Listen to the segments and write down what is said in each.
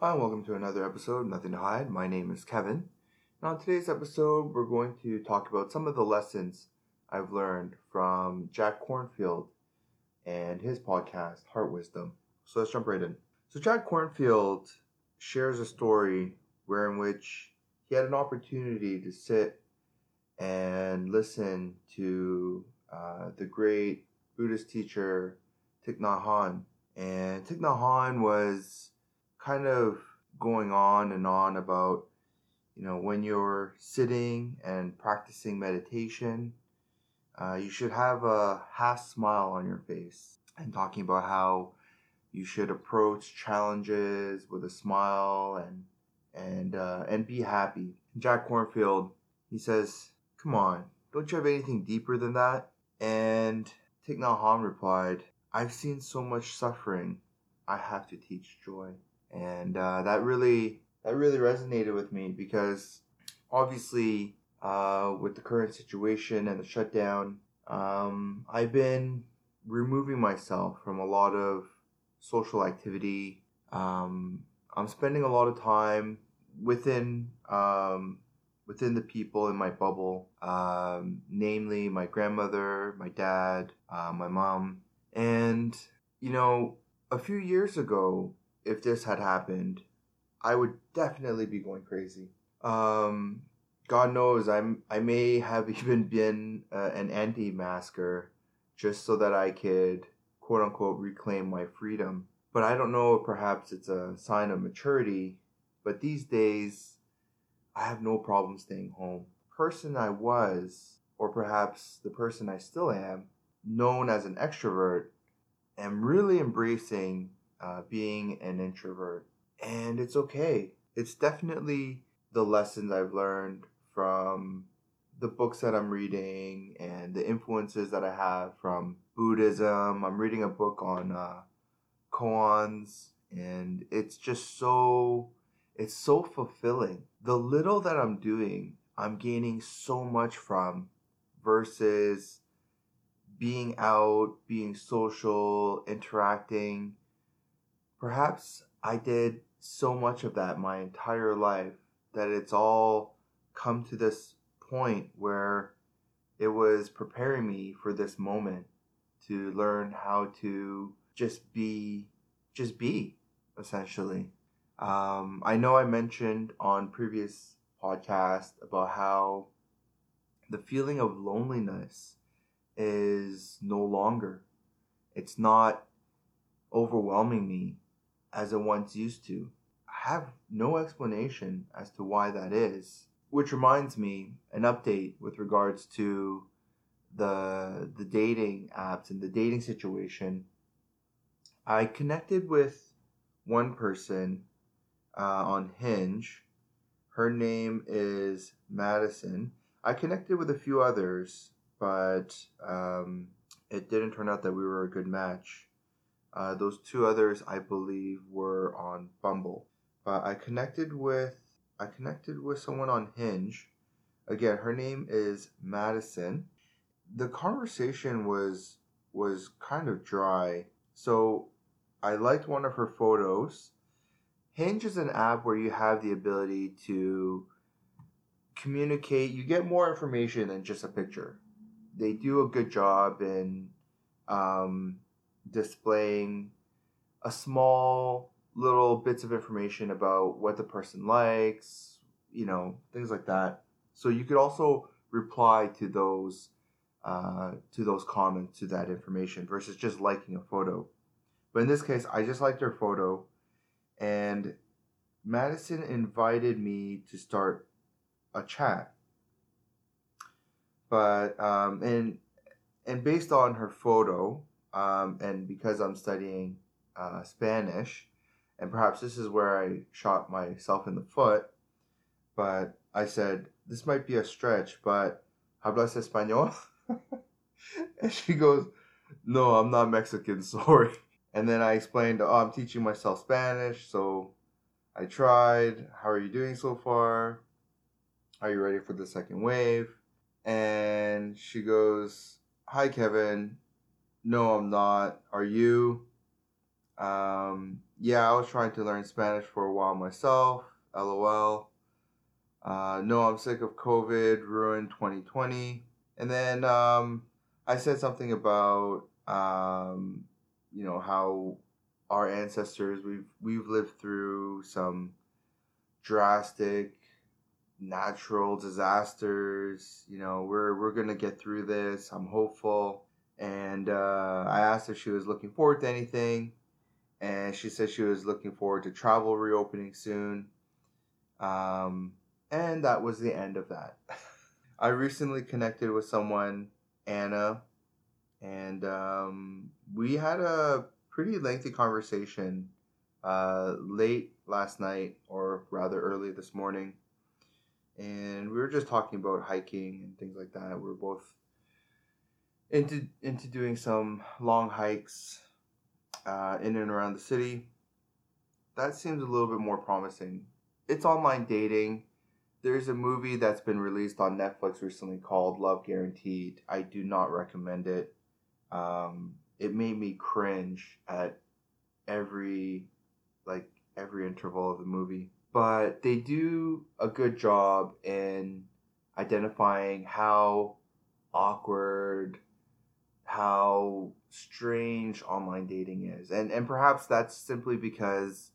Hi, and welcome to another episode of Nothing to Hide. My name is Kevin. And on today's episode, we're going to talk about some of the lessons I've learned from Jack Kornfield and his podcast, Heart Wisdom. So let's jump right in. So, Jack Kornfield shares a story where in which he had an opportunity to sit and listen to uh, the great Buddhist teacher Thich Nhat Hanh. And Thich Nhat Hanh was kind of going on and on about, you know, when you're sitting and practicing meditation, uh, you should have a half smile on your face and talking about how you should approach challenges with a smile and and uh, and be happy. Jack Kornfield he says, "Come on, don't you have anything deeper than that?" And Thich Nhat Hanh replied, "I've seen so much suffering. I have to teach joy." And uh, that really that really resonated with me because obviously uh, with the current situation and the shutdown, um, I've been removing myself from a lot of social activity. Um, I'm spending a lot of time within um, within the people in my bubble, um, namely my grandmother, my dad, uh, my mom, and you know, a few years ago, if this had happened, I would definitely be going crazy. Um, God knows I'm I may have even been uh, an anti-masker just so that I could quote unquote reclaim my freedom. But I don't know perhaps it's a sign of maturity, but these days I have no problem staying home. The Person I was, or perhaps the person I still am, known as an extrovert, am really embracing uh, being an introvert. And it's okay. It's definitely the lessons I've learned from the books that I'm reading and the influences that I have from Buddhism. I'm reading a book on uh, koans, and it's just so it's so fulfilling. The little that I'm doing, I'm gaining so much from versus being out, being social, interacting. Perhaps I did so much of that my entire life that it's all come to this point where it was preparing me for this moment to learn how to just be just be essentially. Um, i know i mentioned on previous podcast about how the feeling of loneliness is no longer. It's not overwhelming me as it once used to i have no explanation as to why that is which reminds me, an update with regards to the the dating apps and the dating situation. I connected with one person uh, on Hinge. Her name is Madison. I connected with a few others, but um, it didn't turn out that we were a good match. Uh, those two others, I believe, were on Bumble. But I connected with I connected with someone on Hinge. Again, her name is Madison. The conversation was was kind of dry. So I liked one of her photos. Hinge is an app where you have the ability to communicate. You get more information than just a picture. They do a good job in um, displaying a small little bits of information about what the person likes, you know, things like that. So you could also reply to those uh, to those comments to that information versus just liking a photo. But in this case, I just liked her photo, and Madison invited me to start a chat. But um, and and based on her photo, um, and because I'm studying uh, Spanish, and perhaps this is where I shot myself in the foot. But I said, this might be a stretch, but hablas español? and she goes, no, I'm not Mexican, sorry. And then I explained, oh, I'm teaching myself Spanish, so I tried. How are you doing so far? Are you ready for the second wave? And she goes, Hi, Kevin. No, I'm not. Are you? Um, yeah, I was trying to learn Spanish for a while myself. LOL. Uh, no, I'm sick of COVID, ruined 2020. And then um, I said something about um, you know how our ancestors we've we've lived through some drastic natural disasters. You know, we're we're gonna get through this. I'm hopeful. And uh, I asked if she was looking forward to anything, and she said she was looking forward to travel reopening soon. Um, and that was the end of that. I recently connected with someone, Anna, and um, we had a pretty lengthy conversation uh, late last night, or rather early this morning. And we were just talking about hiking and things like that. We are both into into doing some long hikes uh, in and around the city. That seems a little bit more promising. It's online dating. There's a movie that's been released on Netflix recently called Love Guaranteed. I do not recommend it. Um, it made me cringe at every like every interval of the movie. But they do a good job in identifying how awkward, how strange online dating is. And and perhaps that's simply because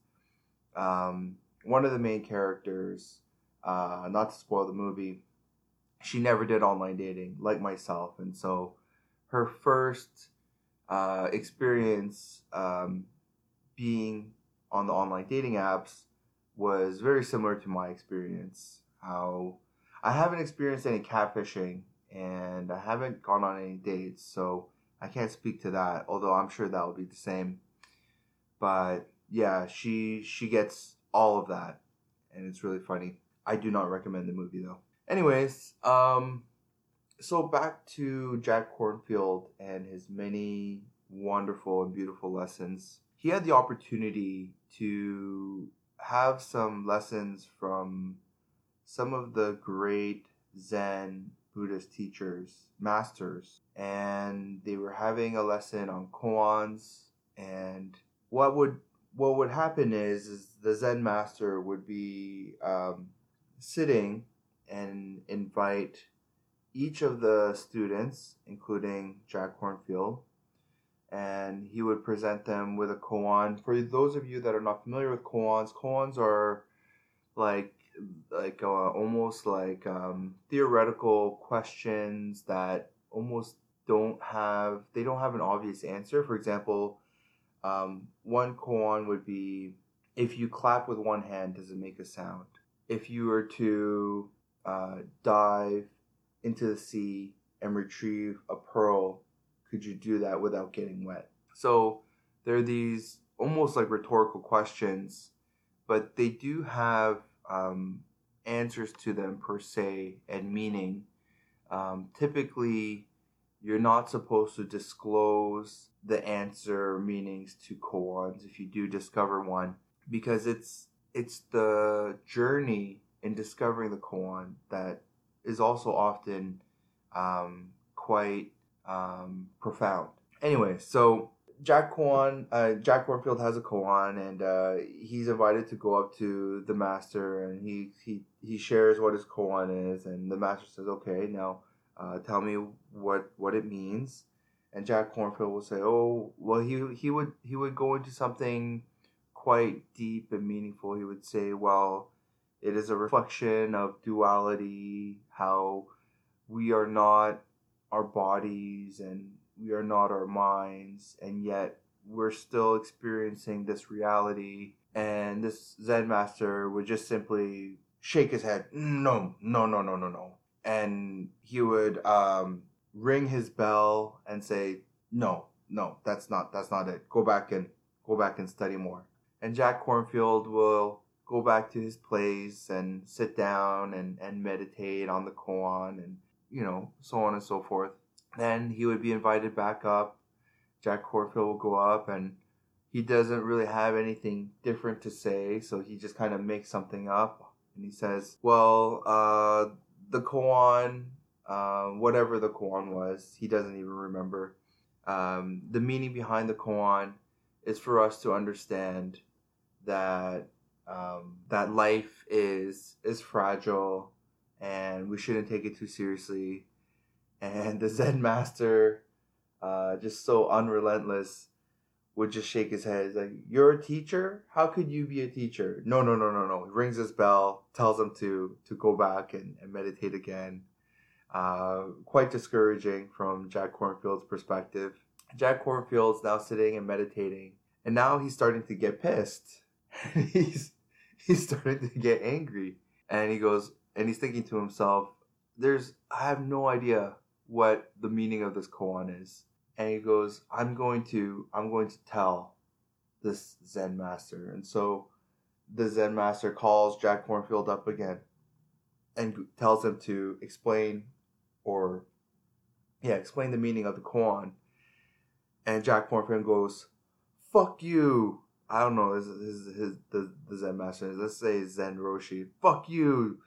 um, one of the main characters, uh, not to spoil the movie, she never did online dating like myself. And so her first uh, experience um, being on the online dating apps was very similar to my experience. How I haven't experienced any catfishing and I haven't gone on any dates, so I can't speak to that. Although I'm sure that will be the same. But yeah, she she gets all of that, and it's really funny. I do not recommend the movie though. Anyways, um, so back to Jack Kornfield and his many wonderful and beautiful lessons. He had the opportunity to have some lessons from some of the great Zen Buddhist teachers, masters, and they were having a lesson on koans. And what would what would happen is, is the Zen master would be um, sitting and invite each of the students, including Jack Kornfield, and he would present them with a koan. For those of you that are not familiar with koans, koans are like like uh, almost like um, theoretical questions that almost don't have they don't have an obvious answer. For example, um, one koan would be if you clap with one hand, does it make a sound? If you were to uh, dive into the sea and retrieve a pearl, could you do that without getting wet? So there are these almost like rhetorical questions, but they do have um, answers to them per se and meaning. Um, typically, you're not supposed to disclose the answer meanings to koans if you do discover one because it's it's the journey in discovering the koan that is also often um, quite um, profound. Anyway, so Jack Koan, uh, Jack Kornfield has a koan, and uh, he's invited to go up to the master, and he he he shares what his koan is, and the master says, "Okay, now uh, tell me what what it means." And Jack Kornfield will say, "Oh, well, he he would he would go into something quite deep and meaningful. He would say, well." It is a reflection of duality, how we are not our bodies and we are not our minds, and yet we're still experiencing this reality. And this Zen master would just simply shake his head, no, no, no, no, no, no. And he would um, ring his bell and say, no, no, that's not, that's not it. Go back and go back and study more. And Jack Kornfield will go back to his place and sit down and, and meditate on the koan and, you know, so on and so forth. Then he would be invited back up. Jack Kornfield will go up and he doesn't really have anything different to say, so he just kind of makes something up. And he says, Well, uh, the koan, uh, whatever the koan was, he doesn't even remember. Um, the meaning behind the koan is for us to understand that um, that life is is fragile and we shouldn't take it too seriously. And the Zen master, uh, just so unrelentless, would just shake his head. He's like, "You're a teacher? How could you be a teacher?" No, no, no, no, no. He rings his bell, tells him to to go back and, and meditate again. Uh, quite discouraging from Jack Kornfield's perspective. Jack Kornfield's now sitting and meditating, and now he's starting to get pissed. he's he's starting to get angry, and he goes and he's thinking to himself, "There's I have no idea what the meaning of this koan is." And he goes, "I'm going to I'm going to tell this Zen master." And so the Zen master calls Jack Kornfield up again and tells him to explain or yeah, explain the meaning of the koan. And Jack Kornfield goes, "Fuck you." I don't know. His, his, his the, the Zen master. Let's say Zen Roshi. Fuck you,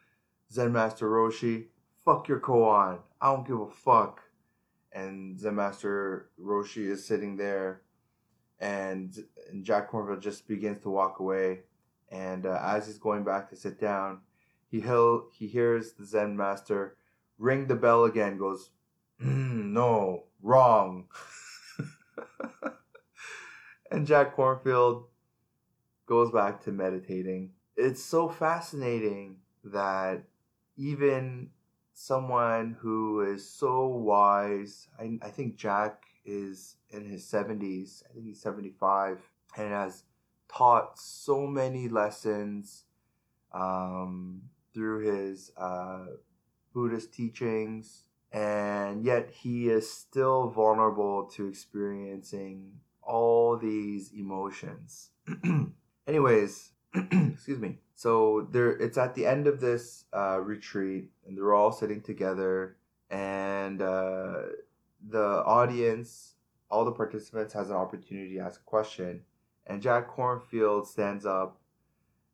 Zen Master Roshi. Fuck your koan. I don't give a fuck. And Zen Master Roshi is sitting there, and, and Jack Kornfield just begins to walk away. And uh, as he's going back to sit down, he he'll, he hears the Zen Master ring the bell again. Goes, mm, no, wrong. and Jack Kornfield goes back to meditating. It's so fascinating that even someone who is so wise, I, I think Jack is in his 70s, I think he's 75, and has taught so many lessons um, through his uh, Buddhist teachings, and yet he is still vulnerable to experiencing all these emotions. Anyways, excuse me. So there, it's at the end of this uh, retreat, and they're all sitting together, and uh, the audience, all the participants, has an opportunity to ask a question. And Jack Kornfield stands up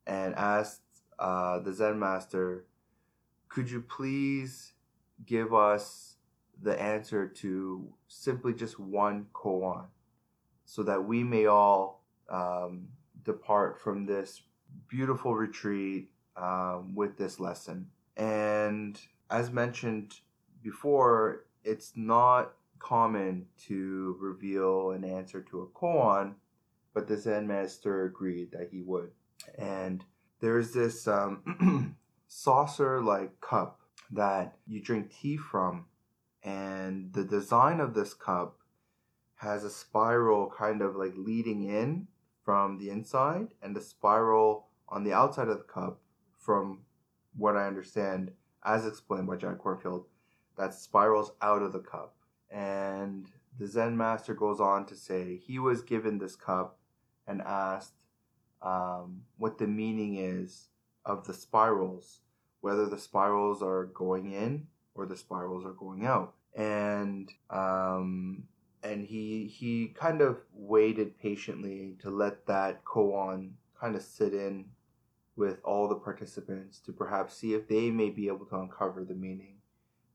and asks uh, the Zen master, "Could you please give us the answer to simply just one koan, so that we may all um, depart from this beautiful retreat um, with this lesson. And as mentioned before, it's not common to reveal an answer to a koan, but the Zen master agreed that he would. And there's this um, saucer like cup that you drink tea from, and the design of this cup has a spiral kind of like leading in from the inside and the spiral on the outside of the cup from what I understand as explained by Jack Kornfield that spirals out of the cup and the Zen master goes on to say he was given this cup and asked um, what the meaning is of the spirals, whether the spirals are going in or the spirals are going out. And um, and he he kind of waited patiently to let that koan kind of sit in with all the participants to perhaps see if they may be able to uncover the meaning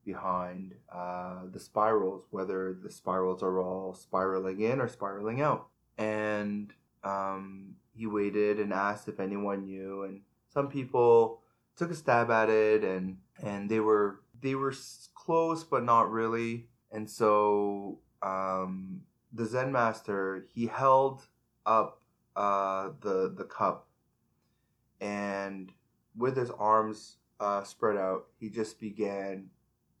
behind uh, the spirals, whether the spirals are all spiraling in or spiraling out. And um, he waited and asked if anyone knew, and some people took a stab at it, and and they were they were close but not really. And so um, the Zen master he held up uh, the the cup, and with his arms uh, spread out, he just began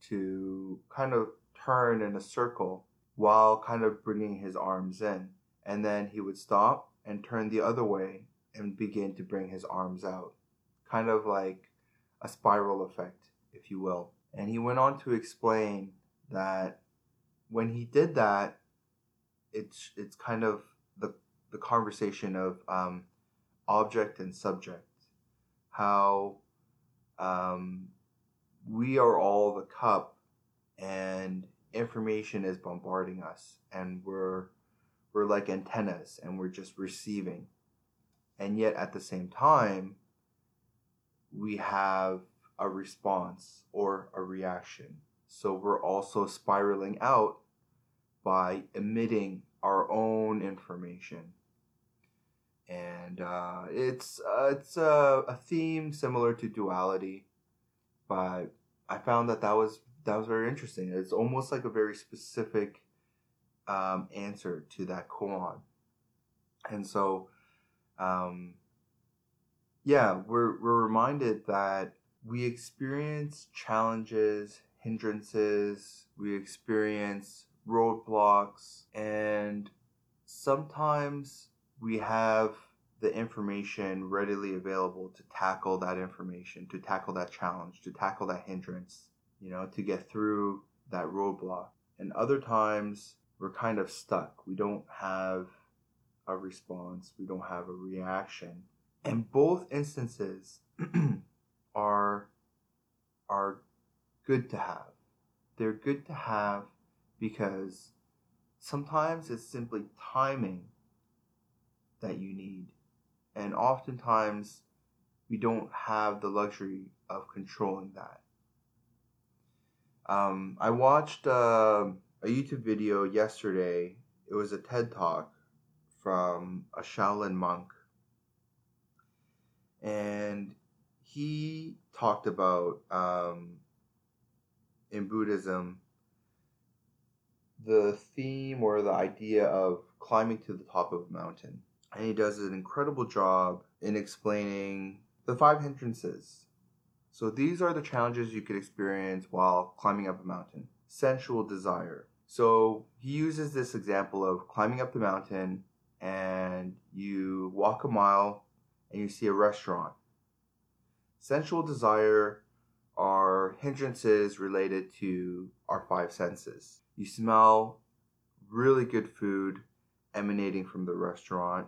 to kind of turn in a circle while kind of bringing his arms in, and then he would stop and turn the other way and begin to bring his arms out, kind of like a spiral effect, if you will. And he went on to explain that when he did that, it's it's kind of the the conversation of um, object and subject, how um, we are all the cup, and information is bombarding us, and we're we're like antennas, and we're just receiving, and yet at the same time, we have a response or a reaction so we're also spiraling out by emitting our own information and uh, it's uh, it's a, a theme similar to duality, but I found that that was that was very interesting. It's almost like a very specific um, answer to that koan, and so um, yeah, we're we're reminded that we experience challenges, hindrances, we experience roadblocks, and sometimes we have the information readily available to tackle that information, to tackle that challenge, to tackle that hindrance, you know, to get through that roadblock. And other times we're kind of stuck. We don't have a response, we don't have a reaction. And both instances are are good to have. They're good to have because sometimes it's simply timing that you need. And oftentimes we don't have the luxury of controlling that. Um, I watched uh, a YouTube video yesterday. It was a TED Talk from a Shaolin monk. And he talked about um, in Buddhism the theme or the idea of climbing to the top of a mountain. And he does an incredible job in explaining the five hindrances. So these are the challenges you could experience while climbing up a mountain. Sensual desire. So he uses this example of climbing up the mountain and you walk a mile and you see a restaurant sensual desire are hindrances related to our five senses. You smell really good food emanating from the restaurant.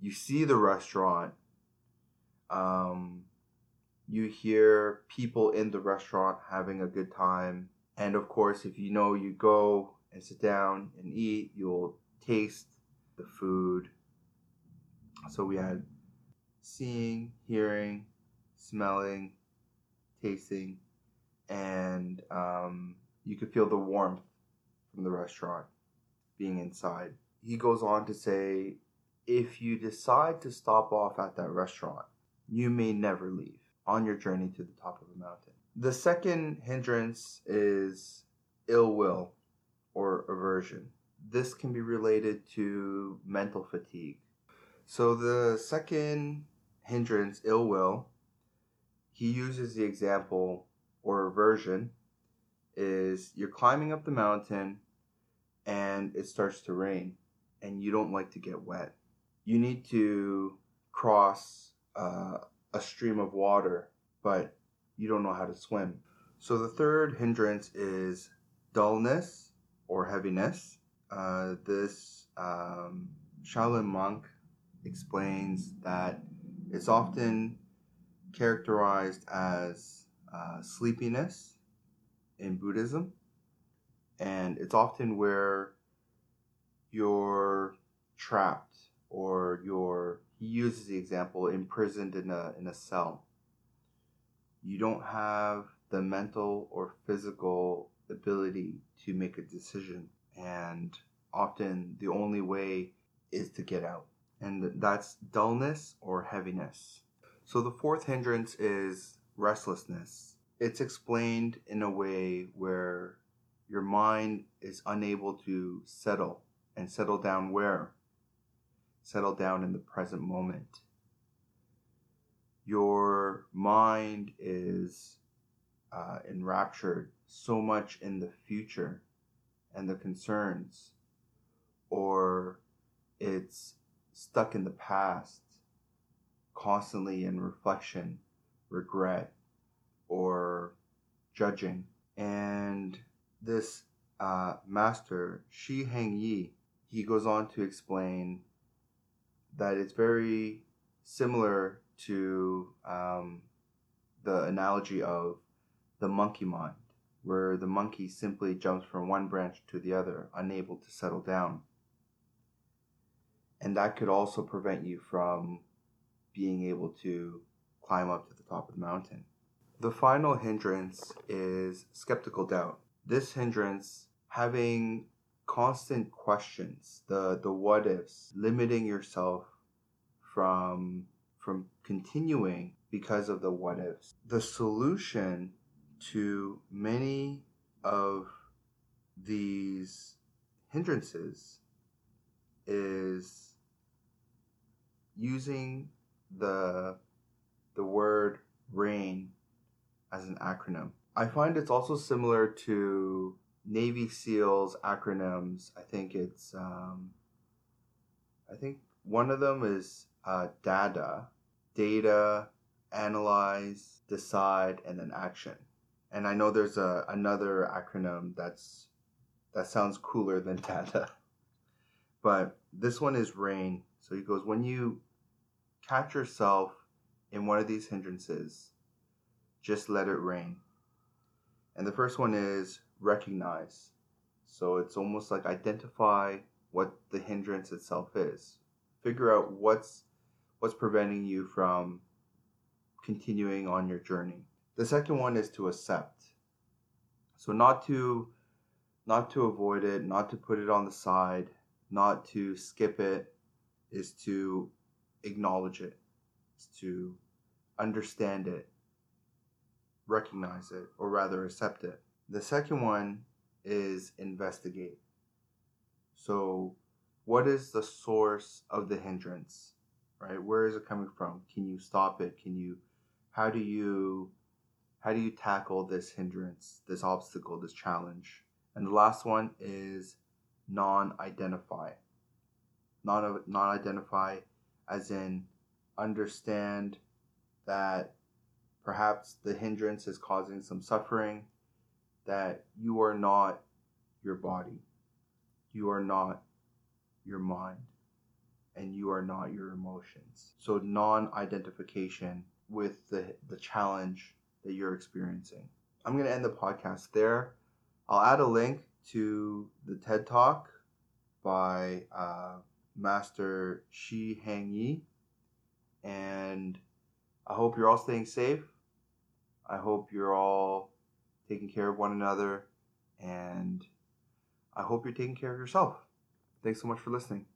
You see the restaurant. Um, you hear people in the restaurant having a good time. And of course, if you know you go and sit down and eat, you'll taste the food. So we had seeing, hearing, smelling, tasting, and um, you could feel the warmth from the restaurant being inside. He goes on to say if you decide to stop off at that restaurant, you may never leave on your journey to the top of the mountain. The second hindrance is ill will or aversion. This can be related to mental fatigue. So, the second hindrance, ill will, he uses the example or version is you're climbing up the mountain and it starts to rain and you don't like to get wet. You need to cross uh, a stream of water, but you don't know how to swim. So the third hindrance is dullness or heaviness. Uh, this um, Shaolin monk explains that it's often characterized as uh, sleepiness in Buddhism, and it's often where you're trapped or you're he uses the example imprisoned in a in a cell. You don't have the mental or physical ability to make a decision, and often the only way is to get out, and that's dullness or heaviness. So the fourth hindrance is restlessness. It's explained in a way where your mind is unable to settle and settle down where? Settle down in the present moment. Your mind is uh, enraptured so much in the future and the concerns, or it's stuck in the past constantly in reflection, regret, or judging. And this uh, master, Shi Heng Yi, he goes on to explain that it's very similar to um, the analogy of the monkey mind, where the monkey simply jumps from one branch to the other, unable to settle down. And that could also prevent you from being able to climb up to the top of the mountain. The final hindrance is skeptical doubt. This hindrance, having constant questions, the, the what ifs, limiting yourself from from continuing because of the what ifs. The solution to many of these hindrances is using the the word rain as an acronym. I find it's also similar to Navy SEALs acronyms. I think it's um, I think one of them is uh, DADA, data, analyze, decide, and then action. And I know there's a another acronym that's that sounds cooler than DADA, but this one is RAIN. So he goes when you catch yourself in one of these hindrances, just let it rain. And the first one is recognize. So it's almost like identify what the hindrance itself is. Figure out what's what's preventing you from continuing on your journey. The second one is to accept. So not to not to avoid it, not to put it on the side, not to skip it, is to acknowledge it, is to understand it, recognize it, or rather accept it. The second one is investigate. So, what is the source of the hindrance? Right? Where is it coming from? Can you stop it? Can you how do you how do you tackle this hindrance, this obstacle, this challenge? And the last one is non-identify. Non non-identify as in understand that perhaps the hindrance is causing some suffering, that you are not your body, you are not your mind, and you are not your emotions. So, non identification with the, the challenge that you're experiencing. I'm going to end the podcast there. I'll add a link to the TED Talk by uh, Master Shi Heng Yi. And I hope you're all staying safe. I hope you're all taking care of one another. And I hope you're taking care of yourself. Thanks so much for listening.